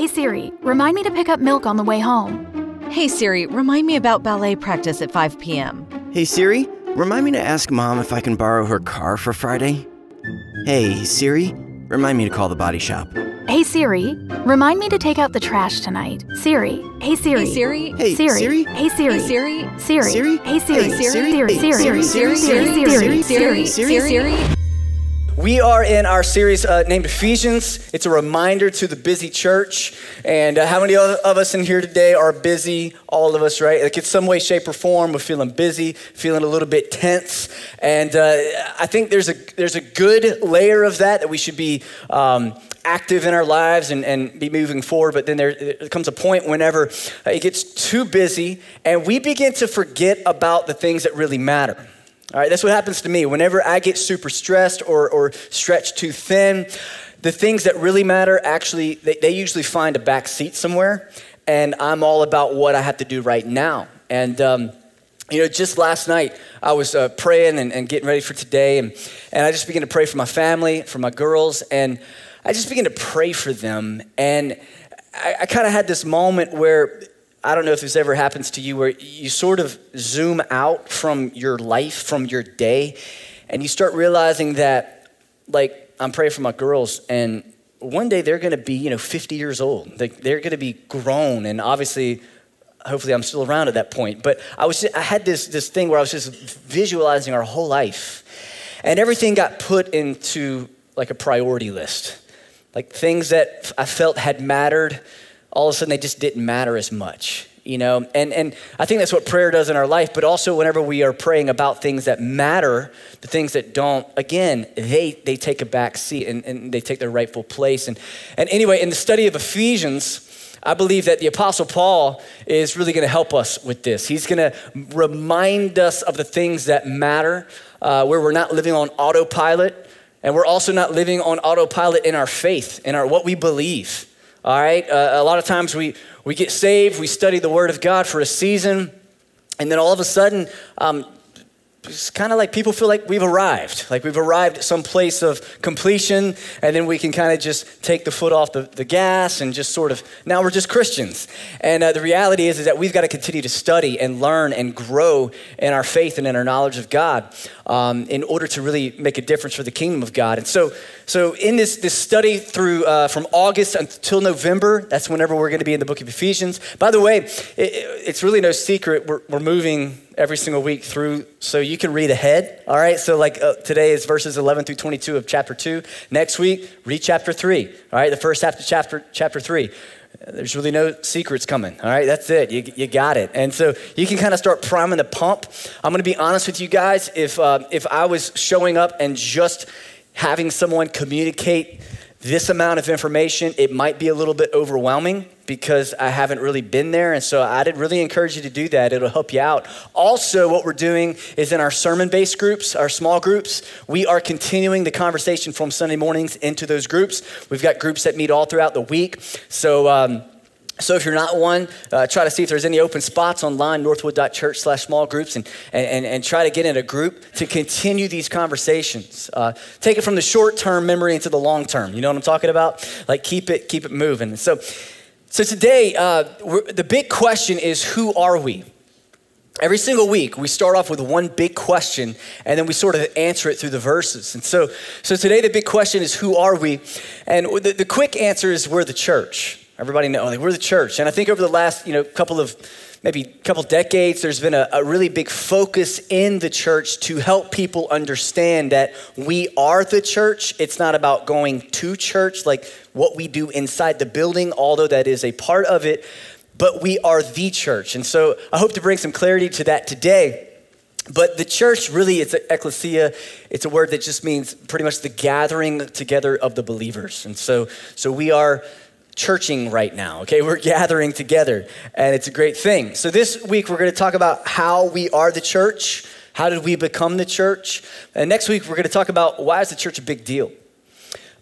hey Siri, remind me to pick up milk on the way home. Hey Siri, remind me about ballet practice at 5 p.m. Hey Siri, remind me to ask mom if I can borrow her car for Friday. Hey Siri, remind me to call the body shop. Hey Siri, remind me to take out the trash tonight. Siri, hey Siri. Hey Siri. Hey Siri. Siri. Hey Siri. Hey Siri. Siri. Siri? Hey Siri. Hey, Siri. Siri. Hey, Siri. Siri. Siri. Siri. Siri. Siri. Siri. Siri. Siri. We are in our series uh, named Ephesians. It's a reminder to the busy church. And uh, how many of us in here today are busy? All of us, right? Like in some way, shape, or form, we're feeling busy, feeling a little bit tense. And uh, I think there's a there's a good layer of that that we should be. Um, active in our lives and, and be moving forward but then there, there comes a point whenever it gets too busy and we begin to forget about the things that really matter all right, that's what happens to me. Whenever I get super stressed or, or stretched too thin, the things that really matter actually, they, they usually find a back seat somewhere. And I'm all about what I have to do right now. And, um, you know, just last night, I was uh, praying and, and, getting ready for today. And, and I just began to pray for my family, for my girls. And I just began to pray for them. And I, I kind of had this moment where I don't know if this ever happens to you where you sort of zoom out from your life, from your day, and you start realizing that, like, I'm praying for my girls, and one day they're gonna be, you know, 50 years old. They're gonna be grown, and obviously, hopefully, I'm still around at that point. But I was, I had this this thing where I was just visualizing our whole life, and everything got put into like a priority list, like things that I felt had mattered all of a sudden they just didn't matter as much you know and, and i think that's what prayer does in our life but also whenever we are praying about things that matter the things that don't again they they take a back seat and, and they take their rightful place and, and anyway in the study of ephesians I believe that the Apostle Paul is really going to help us with this. He's going to remind us of the things that matter, uh, where we're not living on autopilot, and we're also not living on autopilot in our faith, in our what we believe. All right? Uh, a lot of times we, we get saved, we study the Word of God for a season, and then all of a sudden, um, it's kind of like people feel like we've arrived, like we've arrived at some place of completion, and then we can kind of just take the foot off the, the gas and just sort of, now we're just Christians. And uh, the reality is, is that we've got to continue to study and learn and grow in our faith and in our knowledge of God um, in order to really make a difference for the kingdom of God. And so, so in this, this study through uh, from August until November, that's whenever we're going to be in the book of Ephesians. By the way, it, it's really no secret, we're, we're moving every single week through so you can read ahead. All right so like uh, today is verses 11 through 22 of chapter 2 next week read chapter 3 all right the first half of chapter chapter 3 there's really no secrets coming. All right that's it. You, you got it. And so you can kind of start priming the pump. I'm going to be honest with you guys. If uh, if i was showing up and just having someone communicate this amount of information, it might be a little bit overwhelming because I haven't really been there. And so I'd really encourage you to do that. It'll help you out. Also, what we're doing is in our sermon based groups, our small groups, we are continuing the conversation from Sunday mornings into those groups. We've got groups that meet all throughout the week. So, um, so if you're not one, uh, try to see if there's any open spots online, northwood.church slash small groups, and, and, and try to get in a group to continue these conversations. Uh, take it from the short term memory into the long term. You know what I'm talking about? Like keep it, keep it moving. So, so today, uh, the big question is who are we? Every single week, we start off with one big question, and then we sort of answer it through the verses. And so, so today, the big question is, who are we? And the, the quick answer is, we're the church. Everybody know, like, we're the church. And I think over the last, you know, couple of, maybe couple decades, there's been a, a really big focus in the church to help people understand that we are the church. It's not about going to church, like what we do inside the building, although that is a part of it, but we are the church. And so I hope to bring some clarity to that today. But the church really is ecclesia. It's a word that just means pretty much the gathering together of the believers. And so, so we are churching right now, okay? We're gathering together, and it's a great thing. So, this week we're gonna talk about how we are the church. How did we become the church? And next week we're gonna talk about why is the church a big deal?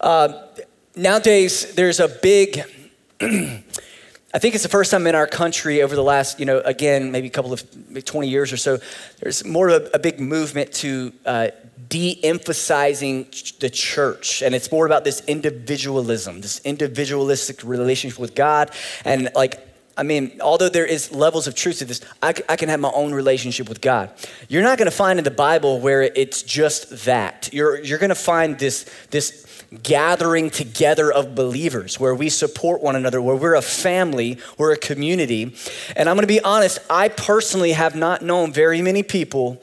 Uh, nowadays, there's a big, I think it's the first time in our country over the last, you know, again, maybe a couple of 20 years or so, there's more of a, a big movement to uh, de emphasizing the church. And it's more about this individualism, this individualistic relationship with God. And like, I mean, although there is levels of truth to this, I, I can have my own relationship with God. You're not going to find in the Bible where it's just that. You're, you're going to find this, this gathering together of believers where we support one another, where we're a family, we're a community. And I'm going to be honest, I personally have not known very many people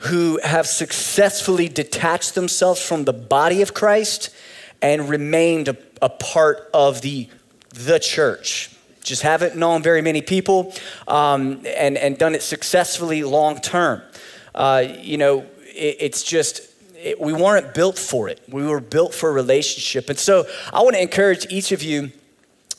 who have successfully detached themselves from the body of Christ and remained a, a part of the, the church just haven't known very many people um, and, and done it successfully long term. Uh, you know, it, it's just, it, we weren't built for it. We were built for a relationship. And so I want to encourage each of you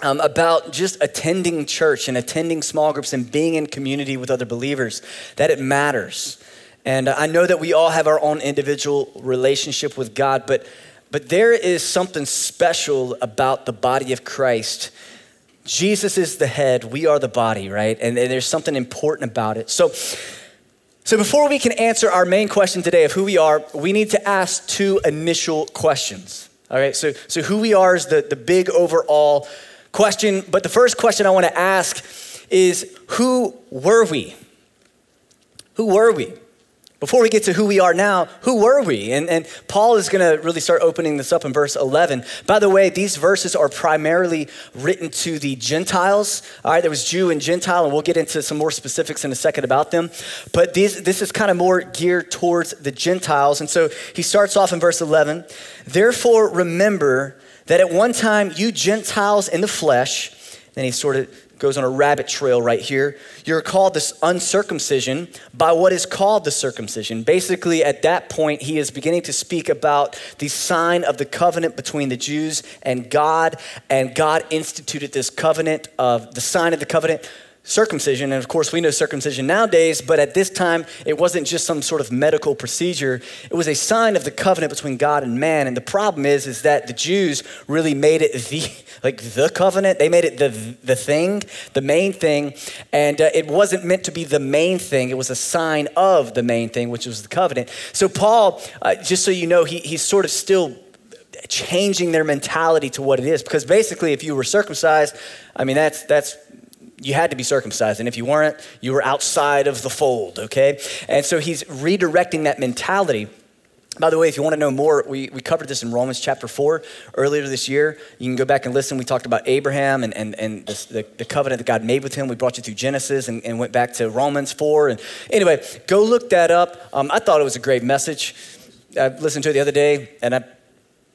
um, about just attending church and attending small groups and being in community with other believers, that it matters. And I know that we all have our own individual relationship with God, but, but there is something special about the body of Christ Jesus is the head, we are the body, right? And, and there's something important about it. So, so before we can answer our main question today of who we are, we need to ask two initial questions. All right, so, so who we are is the, the big overall question. But the first question I want to ask is who were we? Who were we? Before we get to who we are now, who were we? And, and Paul is going to really start opening this up in verse 11. By the way, these verses are primarily written to the Gentiles. All right, there was Jew and Gentile, and we'll get into some more specifics in a second about them. But these, this is kind of more geared towards the Gentiles. And so he starts off in verse 11 Therefore, remember that at one time you Gentiles in the flesh, then he sort of goes on a rabbit trail right here. You're called this uncircumcision by what is called the circumcision. Basically, at that point, he is beginning to speak about the sign of the covenant between the Jews and God, and God instituted this covenant of the sign of the covenant circumcision. And of course, we know circumcision nowadays, but at this time, it wasn't just some sort of medical procedure. It was a sign of the covenant between God and man. And the problem is, is that the Jews really made it the, like the covenant. They made it the, the thing, the main thing. And uh, it wasn't meant to be the main thing. It was a sign of the main thing, which was the covenant. So Paul, uh, just so you know, he, he's sort of still changing their mentality to what it is because basically if you were circumcised i mean that's that's you had to be circumcised. And if you weren't, you were outside of the fold, okay? And so he's redirecting that mentality. By the way, if you want to know more, we, we covered this in Romans chapter 4 earlier this year. You can go back and listen. We talked about Abraham and, and, and the, the covenant that God made with him. We brought you through Genesis and, and went back to Romans 4. And anyway, go look that up. Um, I thought it was a great message. I listened to it the other day and I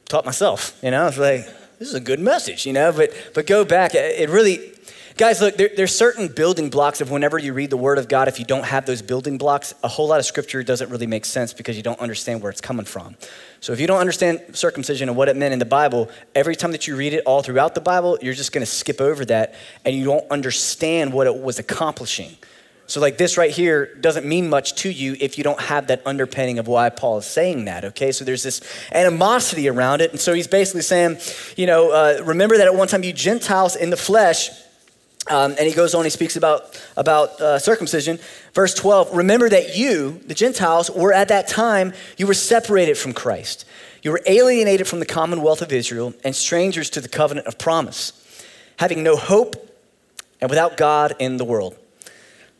taught myself, you know, I was like, this is a good message, you know, but, but go back. It really, Guys, look, there, there's certain building blocks of whenever you read the Word of God, if you don't have those building blocks, a whole lot of scripture doesn't really make sense because you don't understand where it's coming from. So if you don't understand circumcision and what it meant in the Bible, every time that you read it all throughout the Bible, you're just going to skip over that and you don't understand what it was accomplishing. So, like this right here doesn't mean much to you if you don't have that underpinning of why Paul is saying that, okay? So, there's this animosity around it. And so, he's basically saying, you know, uh, remember that at one time you Gentiles in the flesh um, and he goes on, he speaks about, about uh, circumcision. Verse 12 Remember that you, the Gentiles, were at that time, you were separated from Christ. You were alienated from the commonwealth of Israel and strangers to the covenant of promise, having no hope and without God in the world.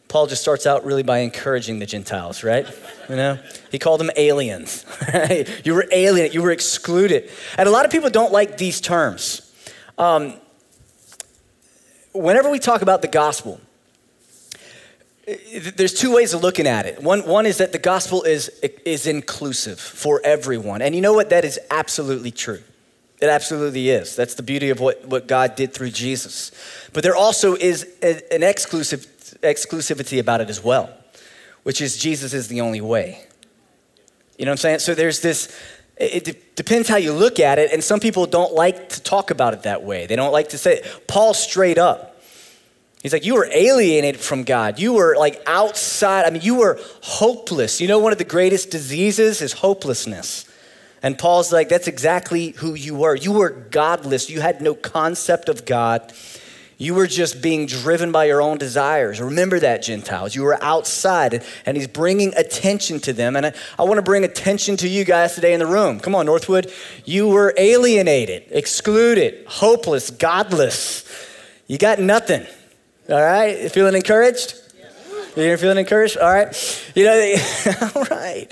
Paul just starts out really by encouraging the Gentiles, right? You know, he called them aliens. you were alien, you were excluded. And a lot of people don't like these terms. Um, whenever we talk about the gospel, eh, there's two ways of looking at it. One, one is that the gospel is, is inclusive for everyone. And you know what? That is absolutely true. It absolutely is. That's the beauty of what, what God did through Jesus. But there also is an exclusive, exclusivity about it as well, which is Jesus is the only way. You know what I'm saying? So there's this, it de- depends how you look at it, and some people don't like to talk about it that way. They don't like to say it. Paul straight up. He's like, You were alienated from God. You were like outside. I mean, you were hopeless. You know, one of the greatest diseases is hopelessness. And Paul's like, That's exactly who you were. You were godless. You had no concept of God. You were just being driven by your own desires. Remember that, Gentiles. You were outside, and he's bringing attention to them. And I, I want to bring attention to you guys today in the room. Come on, Northwood. You were alienated, excluded, hopeless, godless. You got nothing. All right? Feeling encouraged? You're feeling encouraged? All right. You know, all right.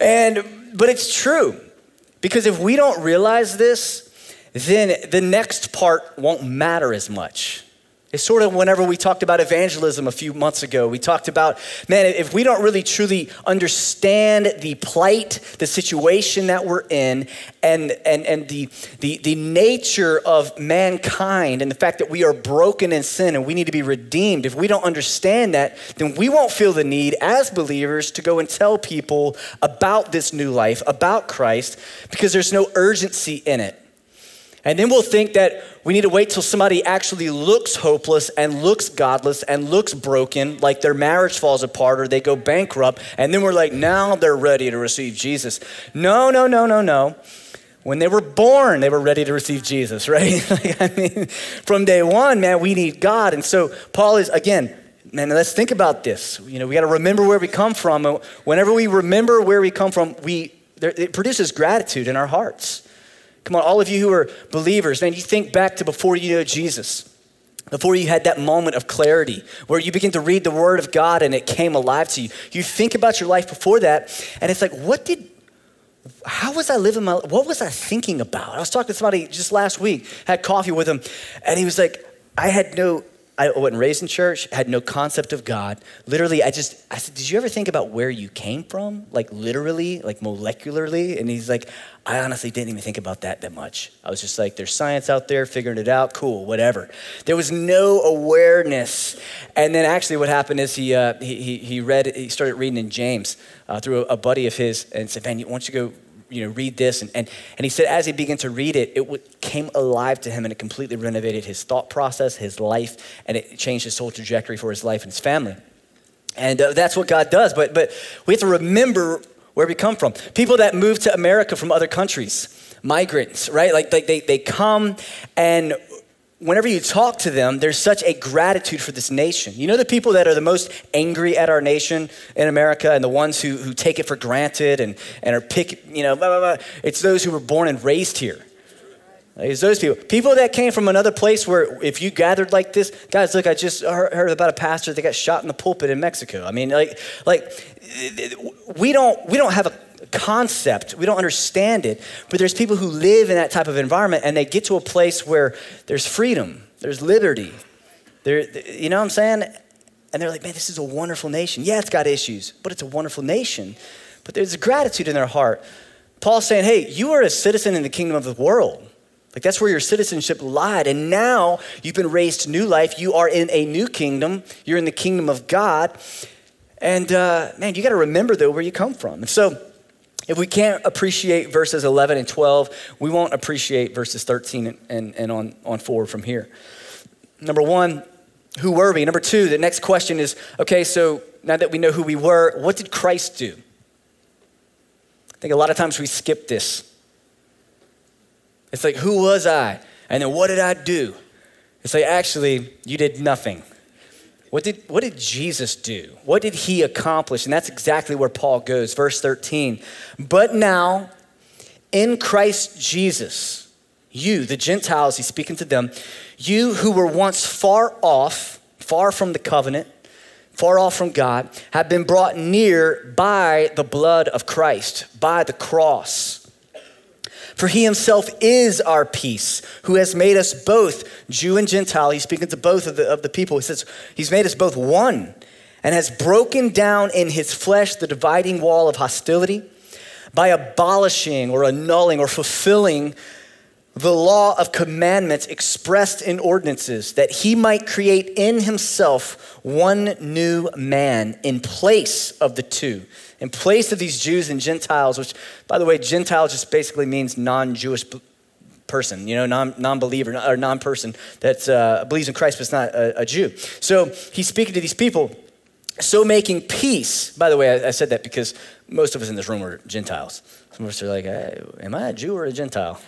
And, but it's true. Because if we don't realize this, then the next part won't matter as much. It's sort of whenever we talked about evangelism a few months ago, we talked about, man, if we don't really truly understand the plight, the situation that we're in, and, and, and the, the, the nature of mankind, and the fact that we are broken in sin and we need to be redeemed, if we don't understand that, then we won't feel the need as believers to go and tell people about this new life, about Christ, because there's no urgency in it. And then we'll think that we need to wait till somebody actually looks hopeless and looks godless and looks broken, like their marriage falls apart or they go bankrupt. And then we're like, now they're ready to receive Jesus. No, no, no, no, no. When they were born, they were ready to receive Jesus, right? like, I mean, from day one, man, we need God. And so Paul is, again, man, let's think about this. You know, we got to remember where we come from. Whenever we remember where we come from, we, it produces gratitude in our hearts. Come on, all of you who are believers, man, you think back to before you know Jesus, before you had that moment of clarity where you begin to read the Word of God and it came alive to you. You think about your life before that, and it's like, what did, how was I living my, what was I thinking about? I was talking to somebody just last week, had coffee with him, and he was like, I had no I wasn't raised in church, had no concept of God. Literally, I just, I said, Did you ever think about where you came from? Like literally, like molecularly? And he's like, I honestly didn't even think about that that much. I was just like, There's science out there, figuring it out, cool, whatever. There was no awareness. And then actually, what happened is he, uh, he, he, read, he started reading in James uh, through a, a buddy of his and said, Man, why don't you go you know, read this. And, and, and he said, as he began to read it, it came alive to him and it completely renovated his thought process, his life, and it changed his whole trajectory for his life and his family. And uh, that's what God does. But, but we have to remember where we come from. People that move to America from other countries, migrants, right? Like, like they, they come and whenever you talk to them, there's such a gratitude for this nation. You know, the people that are the most angry at our nation in America and the ones who, who take it for granted and, and are pick, you know, blah, blah, blah. it's those who were born and raised here. It's those people. People that came from another place where if you gathered like this, guys, look, I just heard about a pastor that got shot in the pulpit in Mexico. I mean, like, like we don't, we don't have a concept. We don't understand it. But there's people who live in that type of environment and they get to a place where there's freedom, there's liberty. There, you know what I'm saying? And they're like, man, this is a wonderful nation. Yeah, it's got issues, but it's a wonderful nation. But there's a gratitude in their heart. Paul's saying, hey, you are a citizen in the kingdom of the world. Like that's where your citizenship lied. And now you've been raised to new life. You are in a new kingdom. You're in the kingdom of God. And uh, man, you got to remember though where you come from. And so if we can't appreciate verses 11 and 12, we won't appreciate verses 13 and, and, on, on forward from here. Number one, who were we? Number two, the next question is okay, so now that we know who we were, what did Christ do? I think a lot of times we skip this. It's like, who was I? And then what did I do? It's like, actually, you did nothing. What did, what did Jesus do? What did he accomplish? And that's exactly where Paul goes. Verse 13. But now, in Christ Jesus, you, the Gentiles, he's speaking to them, you who were once far off, far from the covenant, far off from God, have been brought near by the blood of Christ, by the cross. For he himself is our peace, who has made us both Jew and Gentile. He's speaking to both of the, of the people. He says, He's made us both one and has broken down in his flesh the dividing wall of hostility by abolishing or annulling or fulfilling the law of commandments expressed in ordinances, that he might create in himself one new man in place of the two in place of these Jews and Gentiles, which, by the way, Gentile just basically means non Jewish person, you know, non believer or non person that uh, believes in Christ but is not a, a, Jew. So he's speaking to these people. So making peace, by the way, I, I, said that because most of us in this room are Gentiles. Some of us are like, hey, am I a Jew or a Gentile?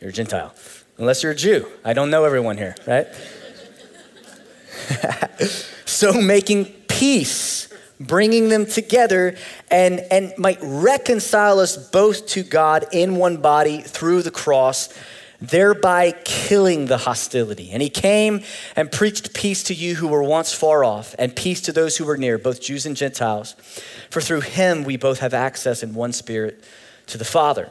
You're a Gentile. unless you're a Jew. I don't know everyone here, right? so making peace, bringing them together, and, and might reconcile us both to God in one body through the cross, thereby killing the hostility. And he came and preached peace to you who were once far off, and peace to those who were near, both Jews and Gentiles. For through him we both have access in one spirit to the Father.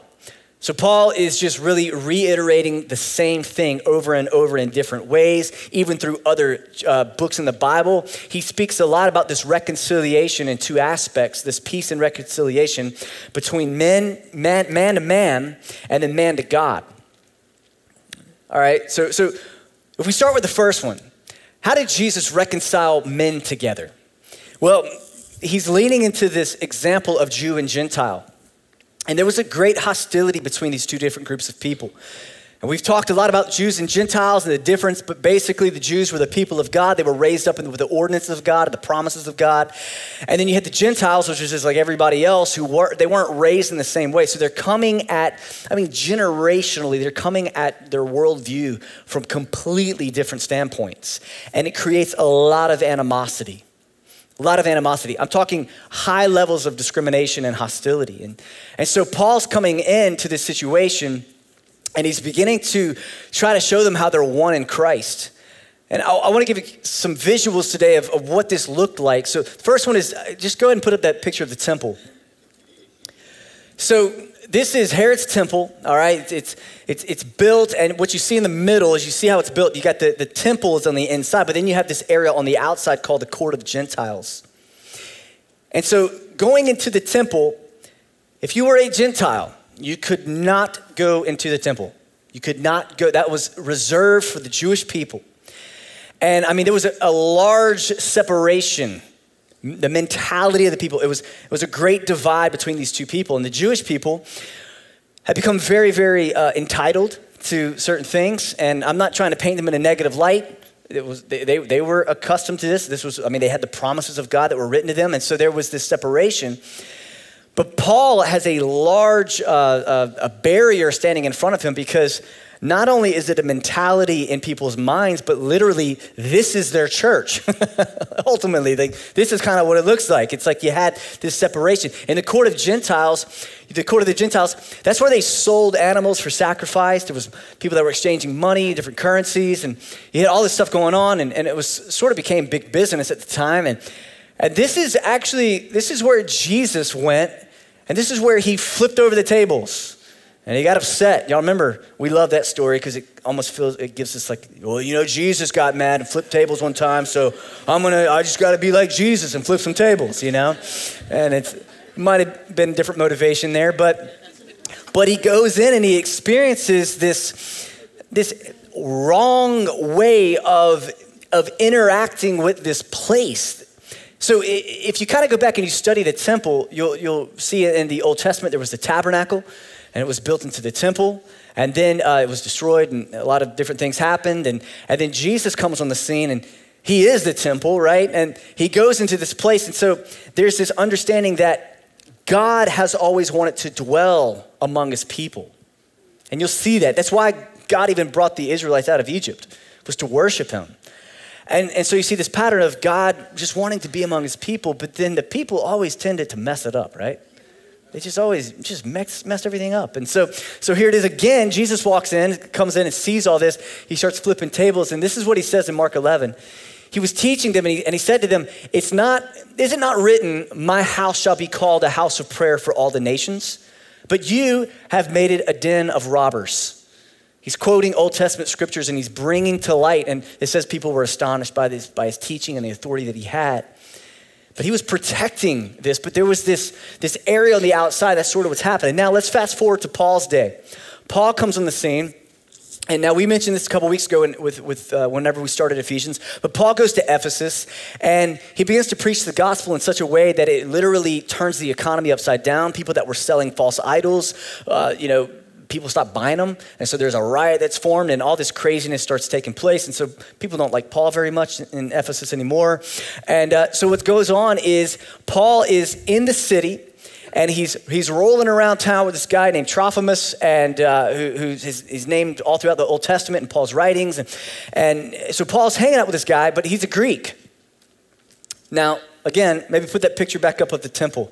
So, Paul is just really reiterating the same thing over and over in different ways, even through other uh, books in the Bible. He speaks a lot about this reconciliation in two aspects this peace and reconciliation between men, man, man to man and then man to God. All right, so, so if we start with the first one, how did Jesus reconcile men together? Well, he's leaning into this example of Jew and Gentile. And there was a great hostility between these two different groups of people. And we've talked a lot about Jews and Gentiles and the difference, but basically the Jews were the people of God. They were raised up with the ordinances of God and the promises of God. And then you had the Gentiles, which is just like everybody else, who were they weren't raised in the same way. So they're coming at, I mean, generationally, they're coming at their worldview from completely different standpoints. And it creates a lot of animosity a lot of animosity. I'm talking high levels of discrimination and hostility. And, and so Paul's coming into this situation and he's beginning to try to show them how they're one in Christ. And I, I want to give you some visuals today of, of what this looked like. So, first one is uh, just go ahead and put up that picture of the temple. So, this is Herod's temple, all right? It's, it's, it's built, and what you see in the middle is you see how it's built. You got the, the temple is on the inside, but then you have this area on the outside called the court of Gentiles. And so, going into the temple, if you were a Gentile, you could not go into the temple. You could not go, that was reserved for the Jewish people. And I mean, there was a, a large separation the mentality of the people. It was, it was a great divide between these two people. And the Jewish people had become very, very uh, entitled to certain things. And I'm not trying to paint them in a negative light. It was, they, they, they were accustomed to this. This was, I mean, they had the promises of God that were written to them. And so there was this separation. But Paul has a large uh, uh, a barrier standing in front of him because not only is it a mentality in people's minds, but literally, this is their church. Ultimately, they, this is kind of what it looks like. It's like you had this separation. In the court of Gentiles, the court of the Gentiles, that's where they sold animals for sacrifice. There was people that were exchanging money, different currencies, and you had all this stuff going on, and, and it was sort of became big business at the time. And, and this is actually, this is where Jesus went, and this is where he flipped over the tables. And he got upset. Y'all remember, we love that story because it almost feels, it gives us like, well, you know, Jesus got mad and flipped tables one time, so I'm gonna, I just gotta be like Jesus and flip some tables, you know? And it might have been different motivation there, but, but he goes in and he experiences this, this wrong way of, of interacting with this place. So if you kind of go back and you study the temple, you'll, you'll see in the Old Testament there was the tabernacle and it was built into the temple. And then uh, it was destroyed, and a lot of different things happened. And, and then Jesus comes on the scene, and he is the temple, right? And he goes into this place. And so there's this understanding that God has always wanted to dwell among his people. And you'll see that. That's why God even brought the Israelites out of Egypt, was to worship him. And, and so you see this pattern of God just wanting to be among his people, but then the people always tended to mess it up, right? They just always just mess, everything up. And so, so here it is again. Jesus walks in, comes in and sees all this. He starts flipping tables. And this is what he says in Mark 11. He was teaching them and he, and he said to them, It's not, is it not written, My house shall be called a house of prayer for all the nations? But you have made it a den of robbers. He's quoting Old Testament scriptures and he's bringing to light. And it says people were astonished by, this, by his teaching and the authority that he had. But he was protecting this, but there was this, this area on the outside that's sort of what's happening. Now let's fast forward to Paul's day. Paul comes on the scene, and now we mentioned this a couple weeks ago in, with, with uh, whenever we started Ephesians, but Paul goes to Ephesus and he begins to preach the gospel in such a way that it literally turns the economy upside down. People that were selling false idols, uh, you know, people stop buying them. And so there's a riot that's formed, and all this craziness starts taking place. And so people don't like Paul very much in Ephesus anymore. And uh, so what goes on is Paul is in the city, and he's, he's rolling around town with this guy named Trophimus, and uh, who, who's his, he's named all throughout the Old Testament and Paul's writings. And, and so Paul's hanging out with this guy, but he's a Greek. Now, again, maybe put that picture back up of the temple.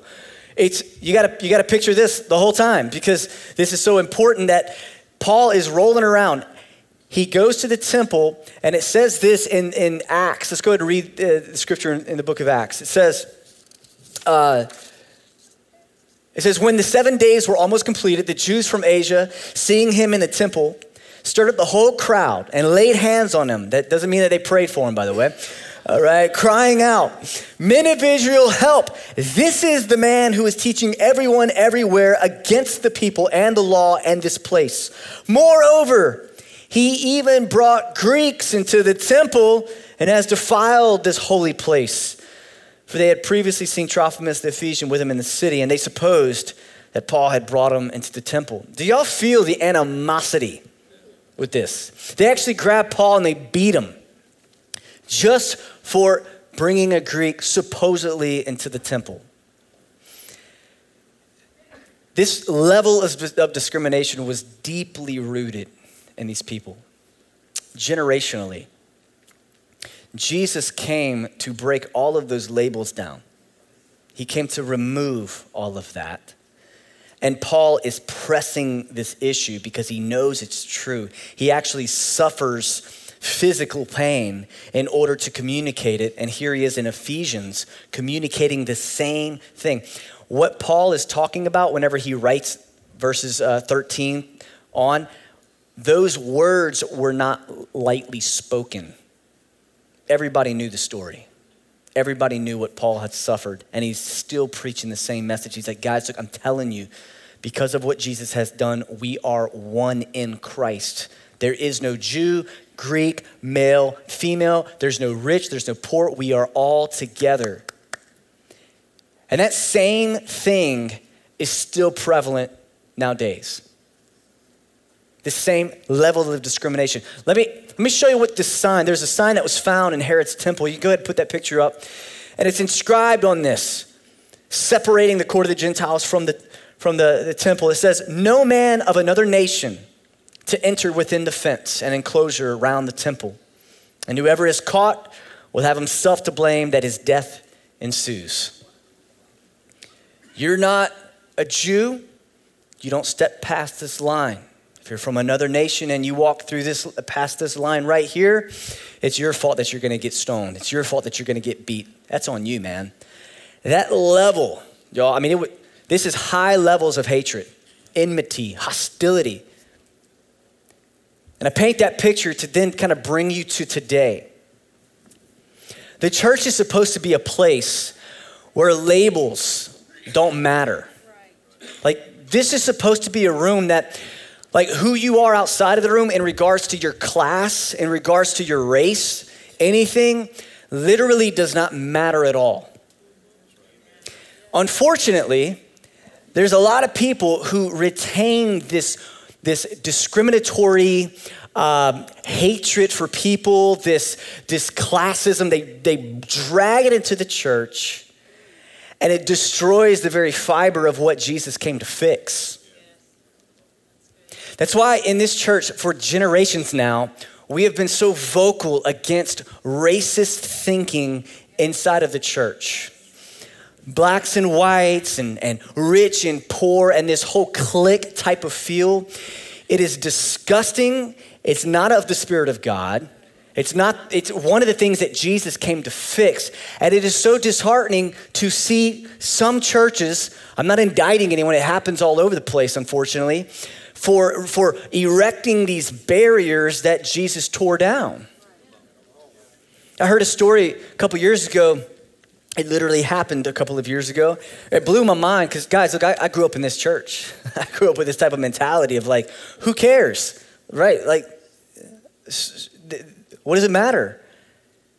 It's, you gotta, you gotta picture this the whole time because this is so important that Paul is rolling around. He goes to the temple, and it says this in, in Acts. Let's go ahead and read the, the scripture in, in, the book of Acts. It says, uh, it says, when the seven days were almost completed, the Jews from Asia, seeing him in the temple, stirred up the whole crowd and laid hands on him. That doesn't mean that they prayed for him, by the way all right, crying out, Men of Israel, help. This is the man who is teaching everyone everywhere against the people and the law and this place. Moreover, he even brought Greeks into the temple and has defiled this holy place. For they had previously seen Trophimus the Ephesian with him in the city, and they supposed that Paul had brought him into the temple. Do y'all feel the animosity with this? They actually grabbed Paul and they beat him just for bringing a Greek supposedly into the temple. This level of, of discrimination was deeply rooted in these people, generationally. Jesus came to break all of those labels down. He came to remove all of that. And Paul is pressing this issue because he knows it's true. He actually suffers physical pain in order to communicate it. And here he is in Ephesians communicating the same thing. What Paul is talking about whenever he writes verses uh, 13 on, those words were not lightly spoken. Everybody knew the story. Everybody knew what Paul had suffered, and he's still preaching the same message. He's like, guys, look, I'm telling you, because of what Jesus has done, we are one in Christ. There is no Jew, Greek, male, female. There's no rich, there's no poor. We are all together. And that same thing is still prevalent nowadays. The same level of discrimination. Let me, let me show you what this sign, there's a sign that was found in Herod's temple. You go ahead and put that picture up. And it's inscribed on this, separating the court of the Gentiles from the, from the, the temple. It says, No man of another nation to enter within the fence and enclosure around the temple. And whoever is caught will have himself to blame that his death ensues. You're not a Jew, you don't step past this line. If you're from another nation and you walk through this past this line right here, it's your fault that you're going to get stoned. It's your fault that you're going to get beat. That's on you, man. That level, y'all, I mean, it, this is high levels of hatred, enmity, hostility. And I paint that picture to then kind of bring you to today. The church is supposed to be a place where labels don't matter. Like, this is supposed to be a room that, like, who you are outside of the room in regards to your class, in regards to your race, anything literally does not matter at all. Unfortunately, there's a lot of people who retain this this discriminatory um, hatred for people, this, this classism. They, they drag it into the church and it destroys the very fiber of what Jesus came to fix. That's why in this church, for generations now, we have been so vocal against racist thinking inside of the church blacks and whites and, and rich and poor and this whole clique type of feel. It is disgusting. It's not of the Spirit of God. It's not, it's one of the things that Jesus came to fix. And it is so disheartening to see some churches, I'm not indicting anyone, it happens all over the place, unfortunately, for, for erecting these barriers that Jesus tore down. I heard a story a couple years ago it literally happened a couple of years ago. It blew my mind because, guys, look, I, I, grew up in this church. I grew up with this type of mentality of like, who cares, right? Like, what does it matter?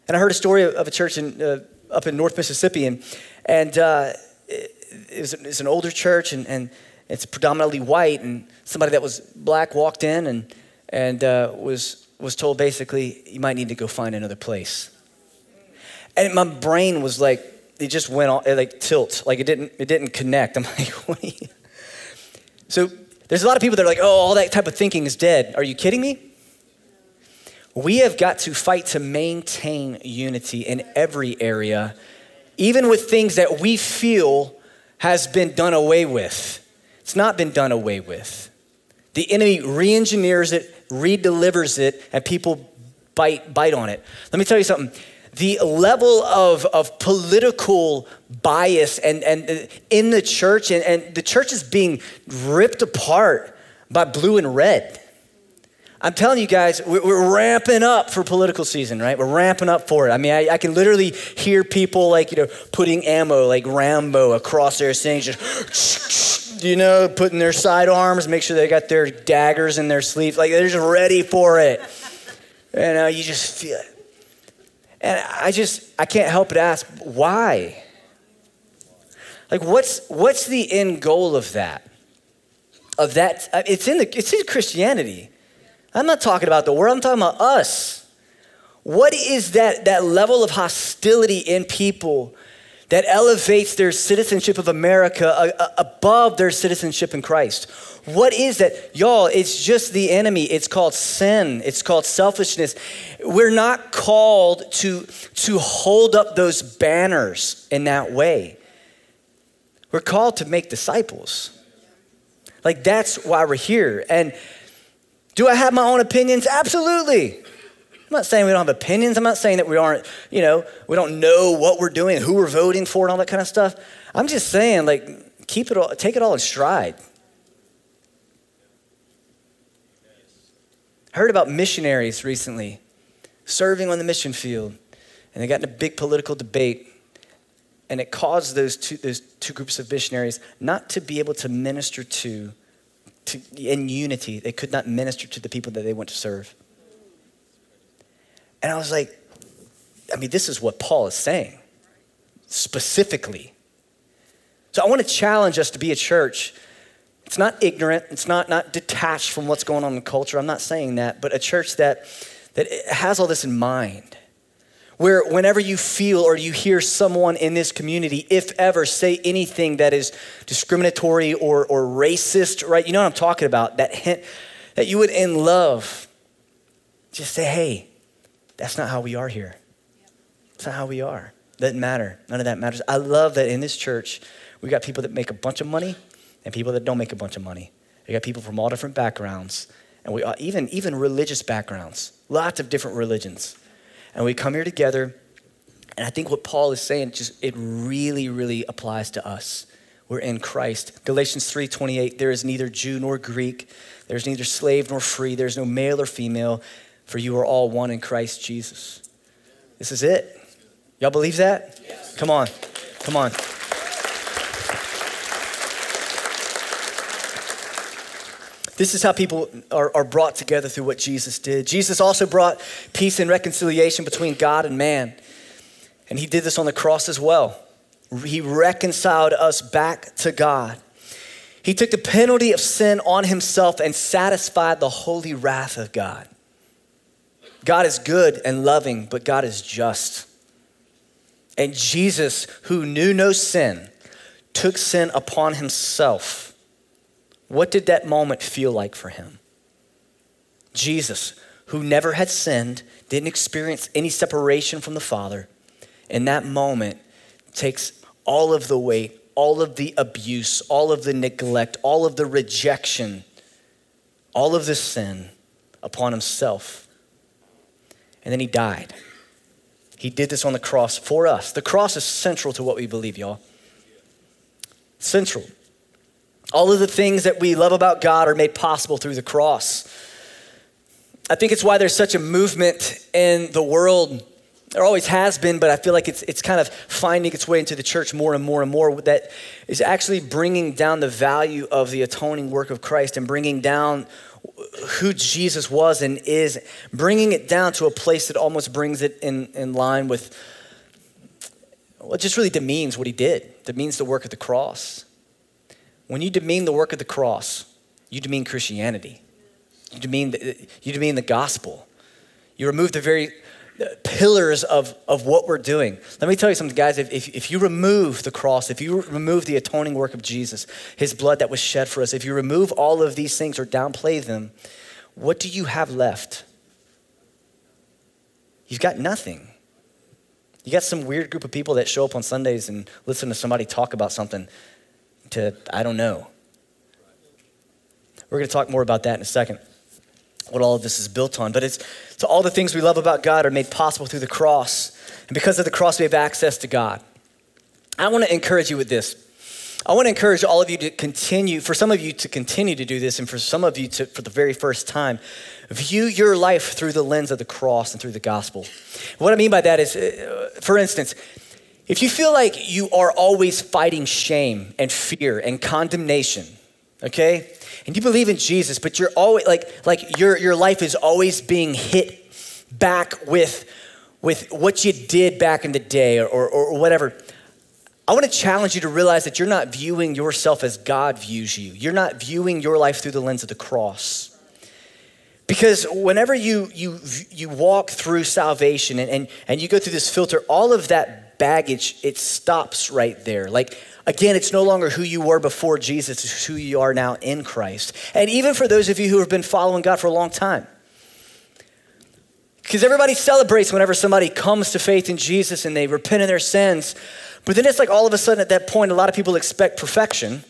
And I heard a story of a church in, uh, up in North Mississippi, and, and uh, it, it, it's an older church, and, and it's predominantly white. And somebody that was black walked in and, and uh, was, was told basically, you might need to go find another place. And my brain was like, it just went on, it like tilt, like it didn't, it didn't connect. I'm like, what? So there's a lot of people that are like, oh, all that type of thinking is dead. Are you kidding me? We have got to fight to maintain unity in every area, even with things that we feel has been done away with. It's not been done away with. The enemy re engineers it, redelivers it, and people bite, bite on it. Let me tell you something. The level of, of political bias and, and uh, in the church, and, and the church is being ripped apart by blue and red. I'm telling you guys, we're, ramping up for political season, right? We're ramping up for it. I mean, I, I, can literally hear people like, you know, putting ammo like Rambo across their things, just, you know, putting their sidearms, make sure they got their daggers in their sleeves. Like they're just ready for it. And uh, you just feel it. And I just, I can't help but ask, why? Like, what's, what's the end goal of that? Of that, uh, it's in, the, it's in Christianity. I'm not talking about the world, I'm talking about us. What is that, that level of hostility in people that elevates their citizenship of America uh, uh, above their citizenship in Christ? What is that? Y'all, it's just the enemy. It's called sin. It's called selfishness. We're not called to, to hold up those banners in that way. We're called to make disciples. Like that's why we're here. And do I have my own opinions? Absolutely. I'm not saying we don't have opinions. I'm not saying that we aren't, you know, we don't know what we're doing, who we're voting for, and all that kind of stuff. I'm just saying, like, keep it all, take it all in stride. I heard about missionaries recently serving on the mission field, and they got in a big political debate, and it caused those two, those two groups of missionaries not to be able to minister to, to in unity. They could not minister to the people that they went to serve. And I was like, I mean, this is what Paul is saying specifically. So I want to challenge us to be a church it's not ignorant, it's not, not detached from what's going on in culture. I'm not saying that, but a church that, that has all this in mind. Where whenever you feel or you hear someone in this community, if ever, say anything that is discriminatory or, or racist, right? You know what I'm talking about? That hint that you would, in love, just say, hey, that's not how we are here. That's not how we are. Doesn't matter. None of that matters. I love that in this church, we got people that make a bunch of money and people that don't make a bunch of money. We got people from all different backgrounds, and we uh, even even religious backgrounds, lots of different religions, and we come here together. And I think what Paul is saying just it really really applies to us. We're in Christ. Galatians 3:28 there is neither Jew nor Greek, there's neither slave nor free, there's no male or female, for you are all one in Christ Jesus. This is it. Y'all believe that? Yes. Come on. Come on. This is how people are, are brought together through what Jesus did. Jesus also brought peace and reconciliation between God and man. And he did this on the cross as well. He reconciled us back to God. He took the penalty of sin on himself and satisfied the holy wrath of God. God is good and loving, but God is just. And Jesus, who knew no sin, took sin upon himself what did that moment feel like for him? Jesus, who never had sinned, didn't experience any separation from the Father, in that moment takes all of the weight, all of the abuse, all of the neglect, all of the rejection, all of the sin upon himself. And then he died. He did this on the cross for us. The cross is central to what we believe, y'all. Central. All of the things that we love about God are made possible through the cross. I think it's why there's such a movement in the world. There always has been, but I feel like it's, it's kind of finding its way into the church more and more and more that is actually bringing down the value of the atoning work of Christ and bringing down who Jesus was and is, bringing it down to a place that almost brings it in, in line with, well, it just really demeans what he did, demeans the work of the cross. When you demean the work of the cross, you demean Christianity. You demean the, you demean the gospel. You remove the very pillars of, of what we're doing. Let me tell you something, guys. If, if, if you remove the cross, if you remove the atoning work of Jesus, his blood that was shed for us, if you remove all of these things or downplay them, what do you have left? You've got nothing. You got some weird group of people that show up on Sundays and listen to somebody talk about something to, I don't know. We're going to talk more about that in a second, what all of this is built on. But it's so all the things we love about God are made possible through the cross. And because of the cross, we have access to God. I want to encourage you with this. I want to encourage all of you to continue, for some of you to continue to do this, and for some of you to, for the very first time, view your life through the lens of the cross and through the gospel. What I mean by that is, uh, for instance, if you feel like you are always fighting shame and fear and condemnation, okay, and you believe in Jesus, but you're always like, like your, your life is always being hit back with, with what you did back in the day or, or, or whatever. I want to challenge you to realize that you're not viewing yourself as God views you. You're not viewing your life through the lens of the cross. Because whenever you, you, you walk through salvation and, and, and you go through this filter, all of that baggage, it stops right there. Like, again, it's no longer who you were before Jesus, it's who you are now in Christ. And even for those of you who have been following God for a long time, because everybody celebrates whenever somebody comes to faith in Jesus and they repent of their sins. But then it's like all of a sudden at that point, a lot of people expect perfection.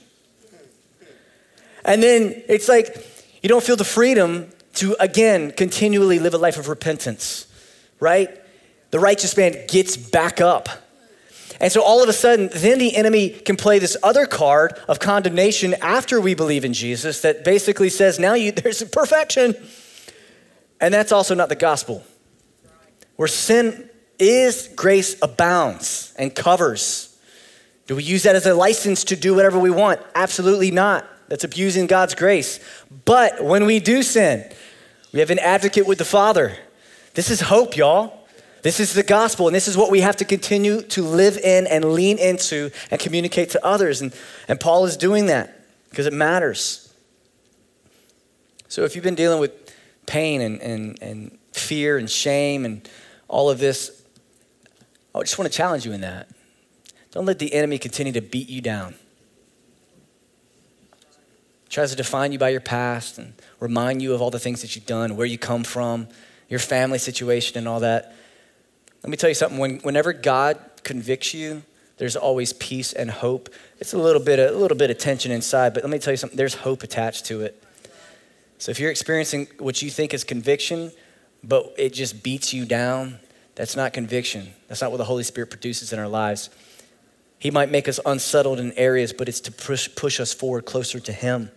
And then it's like you don't feel the freedom to, again, continually live a life of repentance, right? The righteous man gets back up. And so all of a sudden, then the enemy can play this other card of condemnation after we believe in Jesus that basically says, now you, there's perfection. And that's also not the gospel. Where sin is, grace abounds and covers. Do we use that as a license to do whatever we want? Absolutely not. That's abusing God's grace. But when we do sin, we have an advocate with the Father. This is hope, y'all. This is the gospel, and this is what we have to continue to live in and lean into and communicate to others. And, and Paul is doing that because it matters. So if you've been dealing with pain and, and, and fear and shame and all of this, I just want to challenge you in that. Don't let the enemy continue to beat you down. Tries to define you by your past and remind you of all the things that you've done, where you come from, your family situation, and all that. Let me tell you something. When, whenever God convicts you, there's always peace and hope. It's a little bit, a little bit of tension inside, but let me tell you something. There's hope attached to it. So if you're experiencing what you think is conviction, but it just beats you down, that's not conviction. That's not what the Holy Spirit produces in our lives. He might make us unsettled in areas, but it's to push, push us forward closer to Him.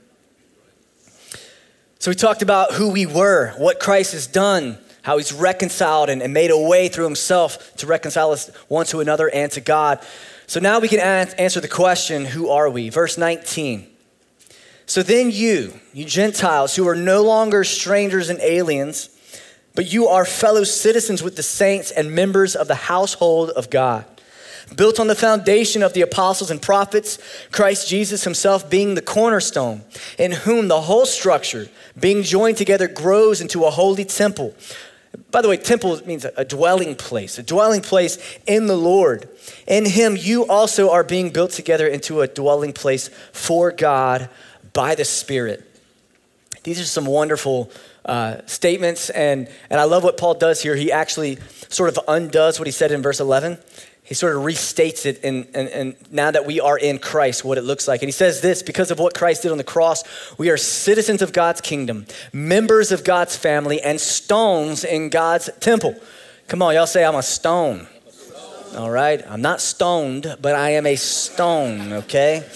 So we talked about who we were, what Christ has done, how He's reconciled and, and made a way through Himself to reconcile us one to another and to God. So now we can answer the question who are we? Verse 19. So then you, you Gentiles who are no longer strangers and aliens, but you are fellow citizens with the saints and members of the household of God, built on the foundation of the apostles and prophets, Christ Jesus himself being the cornerstone, in whom the whole structure, being joined together, grows into a holy temple. By the way, temple means a dwelling place, a dwelling place in the Lord. In him, you also are being built together into a dwelling place for God by the Spirit. These are some wonderful uh, statements, and, and I love what Paul does here. He actually sort of undoes what he said in verse 11. He sort of restates it, and, and, now that we are in Christ, what it looks like. And he says this because of what Christ did on the cross, we are citizens of God's kingdom, members of God's family, and stones in God's temple. Come on, y'all say, I'm a stone. All right? I'm not stoned, but I am a stone, okay?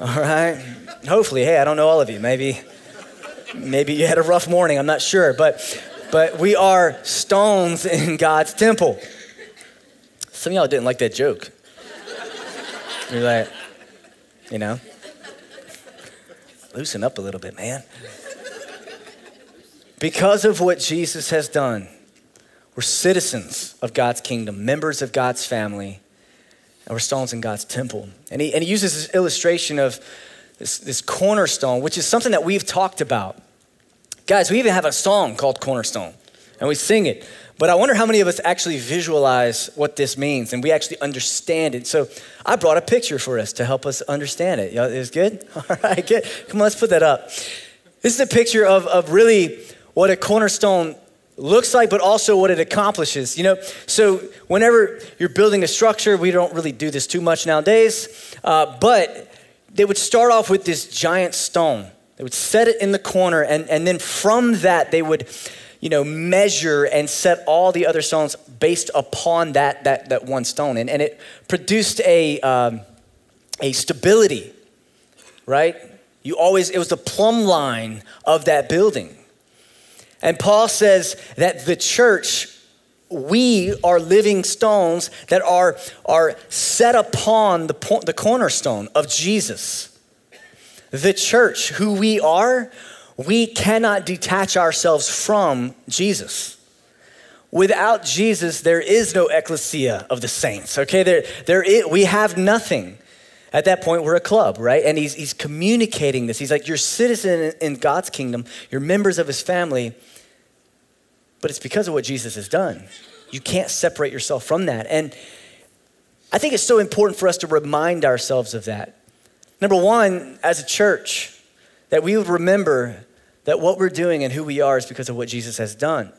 All right? Hopefully, hey, I don't know all of you. Maybe, maybe you had a rough morning. I'm not sure, but, but we are stones in God's temple. Some of y'all didn't like that joke. You're like, you know, loosen up a little bit, man. Because of what Jesus has done, we're citizens of God's kingdom, members of God's family, and we're stones in God's temple. And he, and he uses this illustration of this, this cornerstone, which is something that we've talked about. Guys, we even have a song called Cornerstone. And we sing it. But I wonder how many of us actually visualize what this means and we actually understand it. So I brought a picture for us to help us understand it. It was good? All right, good. Come on, let's put that up. This is a picture of, of really what a cornerstone looks like, but also what it accomplishes. You know, so whenever you're building a structure, we don't really do this too much nowadays, uh, but they would start off with this giant stone. They would set it in the corner, and, and then from that, they would you know, measure and set all the other stones based upon that, that, that one stone. And, and it produced a, um, a stability, right? You always, it was the plumb line of that building. And Paul says that the church, we are living stones that are, are set upon the, the cornerstone of Jesus. The church, who we are, we cannot detach ourselves from Jesus. Without Jesus, there is no ecclesia of the saints, okay? There, there is, we have nothing. At that point, we're a club, right? And he's, he's communicating this. He's like, You're citizen in God's kingdom, you're members of his family, but it's because of what Jesus has done. You can't separate yourself from that. And I think it's so important for us to remind ourselves of that. Number one, as a church, that we would remember that what we're doing and who we are is because of what Jesus has done.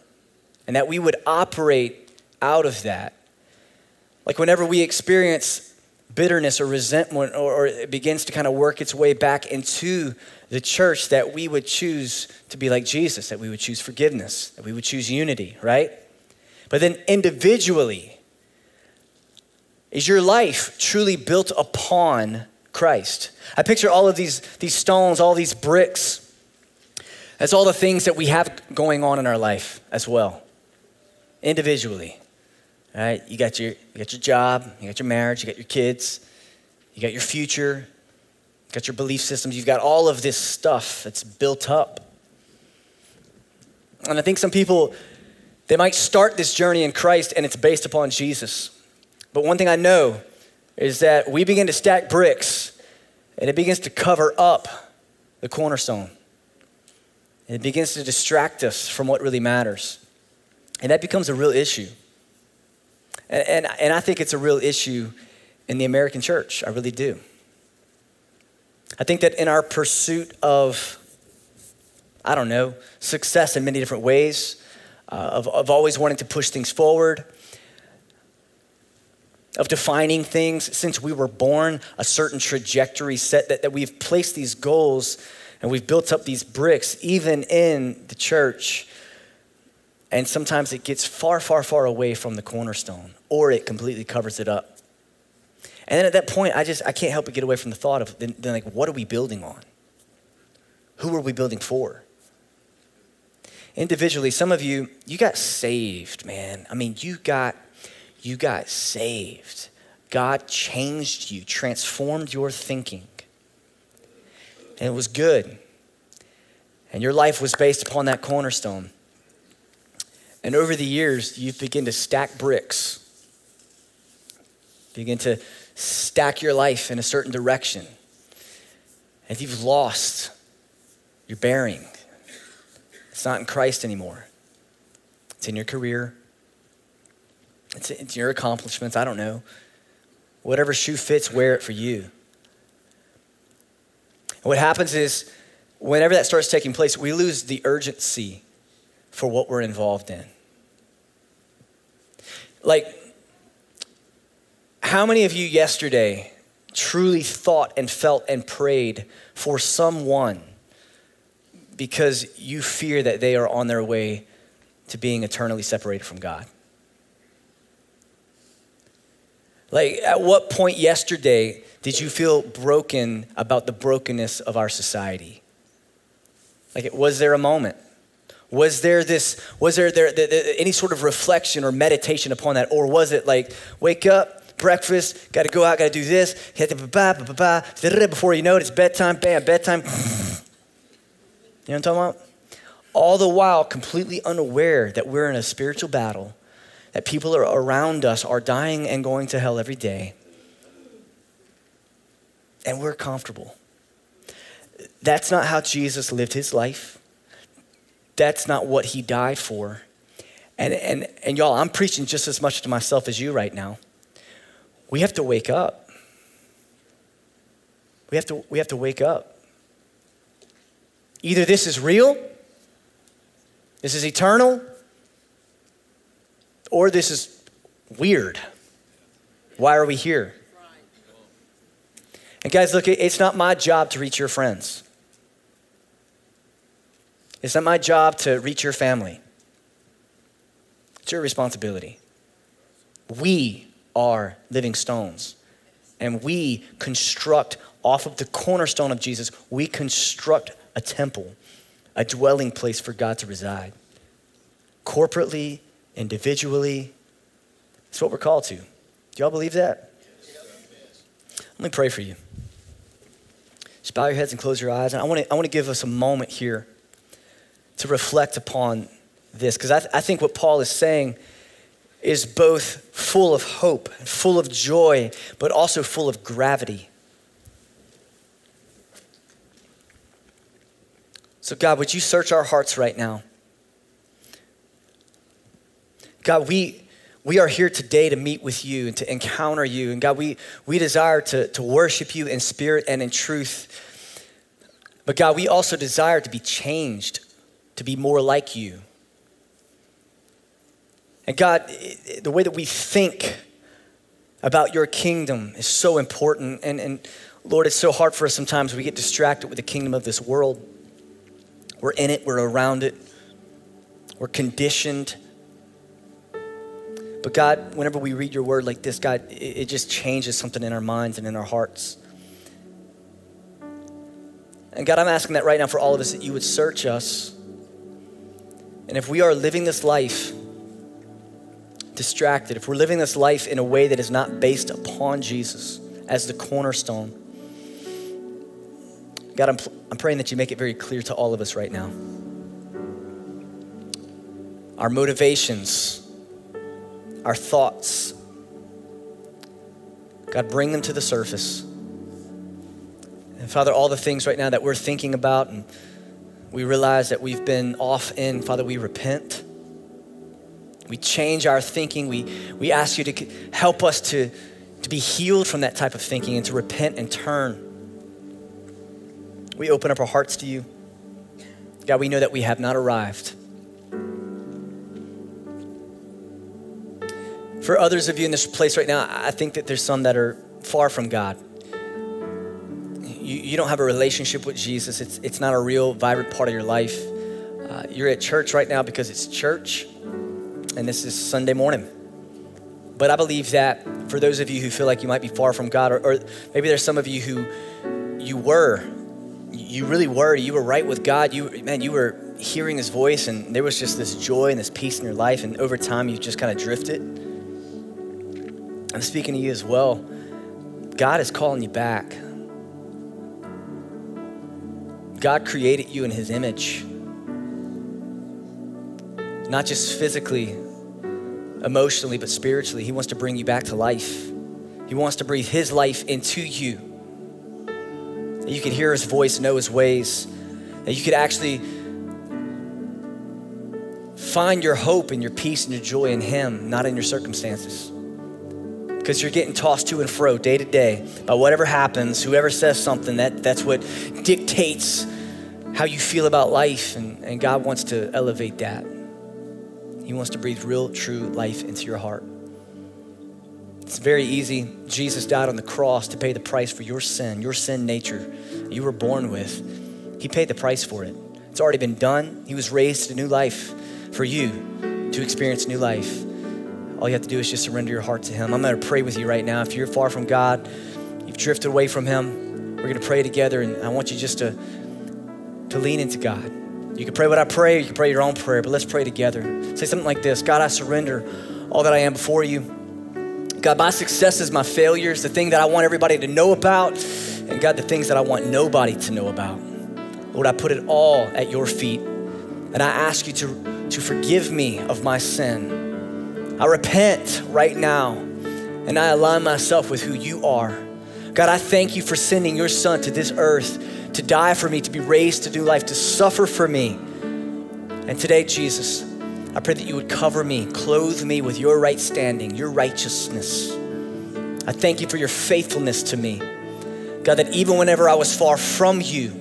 And that we would operate out of that. Like whenever we experience bitterness or resentment or, or, it begins to kind of work its way back into the church, that we would choose to be like Jesus, that we would choose forgiveness, that we would choose unity, right? But then individually, is your life truly built upon Christ? I picture all of these, these stones, all these bricks that's all the things that we have going on in our life as well, individually. Right? You got your, you got your job, you got your marriage, you got your kids, you got your future, you got your belief systems, you've got all of this stuff that's built up. And I think some people, they might start this journey in Christ and it's based upon Jesus. But one thing I know is that we begin to stack bricks and it begins to cover up the cornerstone. And it begins to distract us from what really matters. And that becomes a real issue. And, and, and I think it's a real issue in the American church. I really do. I think that in our pursuit of, I don't know, success in many different ways, uh, of, of always wanting to push things forward, of defining things since we were born, a certain trajectory set, that, that we've placed these goals and we've built up these bricks, even in the church. And sometimes it gets far, far, far away from the cornerstone, or it completely covers it up. And then at that point, I just I can't help but get away from the thought of then, then like, what are we building on? Who are we building for? Individually, some of you, you got saved, man. I mean, you got you got saved. God changed you, transformed your thinking and it was good. And your life was based upon that cornerstone. And over the years, you begin to stack bricks, begin to stack your life in a certain direction. And you've lost your bearing. It's not in Christ anymore. It's in your career. It's in your accomplishments. I don't know. Whatever shoe fits, wear it for you. And what happens is, whenever that starts taking place, we lose the urgency for what we're involved in. Like, how many of you yesterday truly thought and felt and prayed for someone because you fear that they are on their way to being eternally separated from God? Like, at what point yesterday did you feel broken about the brokenness of our society? Like, was there a moment? Was there this, was there, there, any sort of reflection or meditation upon that? Or was it like, wake up, breakfast, got to go out, got to do this, before you know it, it's bedtime, bam, bedtime. you know what I'm talking about? All the while, completely unaware that we're in a spiritual battle, that people around us are dying and going to hell every day and we're comfortable. That's not how Jesus lived his life. That's not what he died for. And, and, and y'all, I'm preaching just as much to myself as you right now. We have to wake up. We have to, we have to wake up. Either this is real, this is eternal, or this is weird. Why are we here? And guys, look, it's not my job to reach your friends. It's not my job to reach your family. It's your responsibility. We are living stones, and we construct off of the cornerstone of Jesus, we construct a temple, a dwelling place for God to reside. Corporately, individually, it's what we're called to. Do y'all believe that? Let me pray for you. Just bow your heads and close your eyes. And I want to, I want to give us a moment here to reflect upon this, because I, th- I think what Paul is saying is both full of hope, and full of joy, but also full of gravity. So, God, would you search our hearts right now? God, we, we are here today to meet with you and to encounter you. And God, we, we desire to, to worship you in spirit and in truth. But God, we also desire to be changed, to be more like you. And God, the way that we think about your kingdom is so important. And, and Lord, it's so hard for us sometimes. We get distracted with the kingdom of this world. We're in it, we're around it, we're conditioned. But God, whenever we read your word like this, God, it, just changes something in our minds and in our hearts. And God, I'm asking that right now for all of us that you would search us. And if we are living this life distracted, if we're living this life in a way that is not based upon Jesus as the cornerstone, God, I'm, I'm praying that you make it very clear to all of us right now. Our motivations, our thoughts, God, bring them to the surface. And Father, all the things right now that we're thinking about and we realize that we've been off in, Father, we repent. We change our thinking. We, we ask you to help us to, to be healed from that type of thinking and to repent and turn we open up our hearts to you. God, we know that we have not arrived. For others of you in this place right now, I think that there's some that are far from God. You, you don't have a relationship with Jesus, it's, it's not a real, vibrant part of your life. Uh, you're at church right now because it's church, and this is Sunday morning. But I believe that for those of you who feel like you might be far from God, or, or maybe there's some of you who you were you really were. You were right with God. You, man, you were hearing His voice, and there was just this joy and this peace in your life. And over time, you just kind of drifted. I'm speaking to you as well. God is calling you back. God created you in His image, not just physically, emotionally, but spiritually. He wants to bring you back to life. He wants to breathe His life into you that you could hear his voice, know his ways, that you could actually find your hope and your peace and your joy in him, not in your circumstances. Because you're getting tossed to and fro day to day by whatever happens, whoever says something, that, that's what dictates how you feel about life. And, and God wants to elevate that. He wants to breathe real, true life into your heart. It's very easy. Jesus died on the cross to pay the price for your sin, your sin nature you were born with. He paid the price for it. It's already been done. He was raised to new life for you to experience new life. All you have to do is just surrender your heart to Him. I'm going to pray with you right now. If you're far from God, you've drifted away from Him, we're going to pray together, and I want you just to, to lean into God. You can pray what I pray, you can pray your own prayer, but let's pray together. Say something like this God, I surrender all that I am before you. God, my successes, my failures, the thing that I want everybody to know about, and God, the things that I want nobody to know about. Lord, I put it all at your feet. And I ask you to, to forgive me of my sin. I repent right now and I align myself with who you are. God, I thank you for sending your son to this earth to die for me, to be raised to new life, to suffer for me. And today, Jesus, I pray that you would cover me, clothe me with your right standing, your righteousness. I thank you for your faithfulness to me. God, that even whenever I was far from you,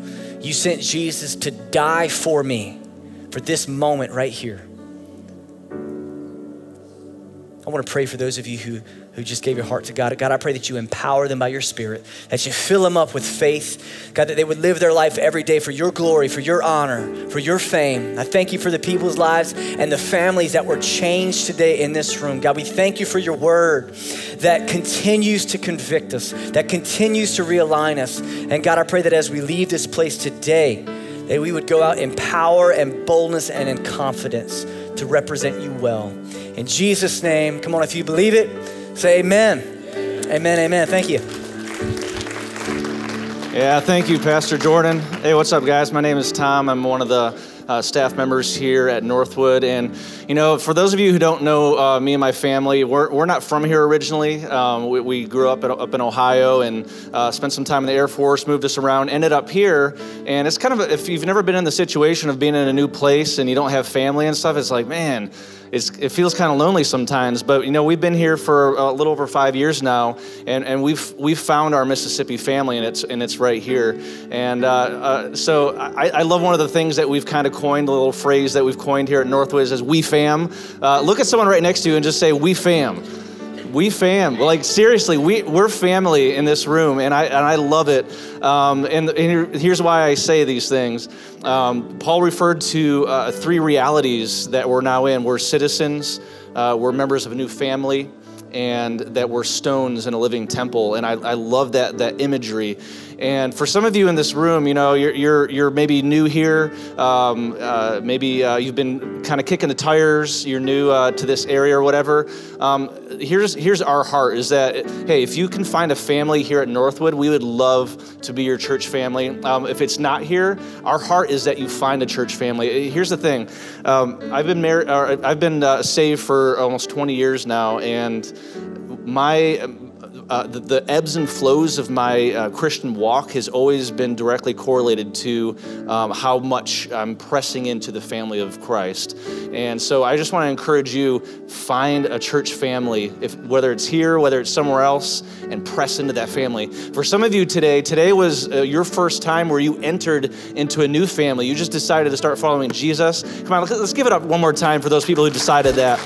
you sent Jesus to die for me for this moment right here. I want to pray for those of you who, who just gave your heart to God. God, I pray that you empower them by your spirit, that you fill them up with faith. God, that they would live their life every day for your glory, for your honor, for your fame. I thank you for the people's lives and the families that were changed today in this room. God, we thank you for your word that continues to convict us, that continues to realign us. And God, I pray that as we leave this place today, that we would go out in power and boldness and in confidence to represent you well. In Jesus' name, come on, if you believe it, say amen. Amen, amen. Thank you. Yeah, thank you, Pastor Jordan. Hey, what's up, guys? My name is Tom. I'm one of the uh, staff members here at Northwood. And, you know, for those of you who don't know uh, me and my family, we're, we're not from here originally. Um, we, we, grew up, at, up in Ohio and uh, spent some time in the Air Force, moved us around, ended up here. And it's kind of, a, if you've never been in the situation of being in a new place and you don't have family and stuff, it's like, man, it's, it feels kind of lonely sometimes. But you know, we've been here for a little over five years now, and, and we've we've found our Mississippi family, and it's and it's right here. And uh, uh, so I, I, love one of the things that we've kind of coined, a little phrase that we've coined here at Northwood is "We fam." Uh, look at someone right next to you and just say "We fam." We fam, like seriously, we we're family in this room, and I and I love it. Um, and, and, here's why I say these things. Um, Paul referred to uh, three realities that we're now in. We're citizens, uh, we're members of a new family, and that we're stones in a living temple. And I, I love that that imagery. And for some of you in this room, you know, you're, you're, you're maybe new here. Um, uh, maybe uh, you've been kind of kicking the tires. You're new uh, to this area or whatever. Um, here's, here's our heart is that, hey, if you can find a family here at Northwood, we would love to be your church family. Um, if it's not here, our heart is that you find a church family. Here's the thing. Um, I've been married, I've been uh, saved for almost 20 years now, and my uh, the, the, ebbs and flows of my uh, Christian walk has always been directly correlated to um, how much I'm pressing into the family of Christ. And so I just want to encourage you find a church family, if, whether it's here, whether it's somewhere else, and press into that family. For some of you today, today was uh, your first time where you entered into a new family. You just decided to start following Jesus. Come on, let's give it up one more time for those people who decided that.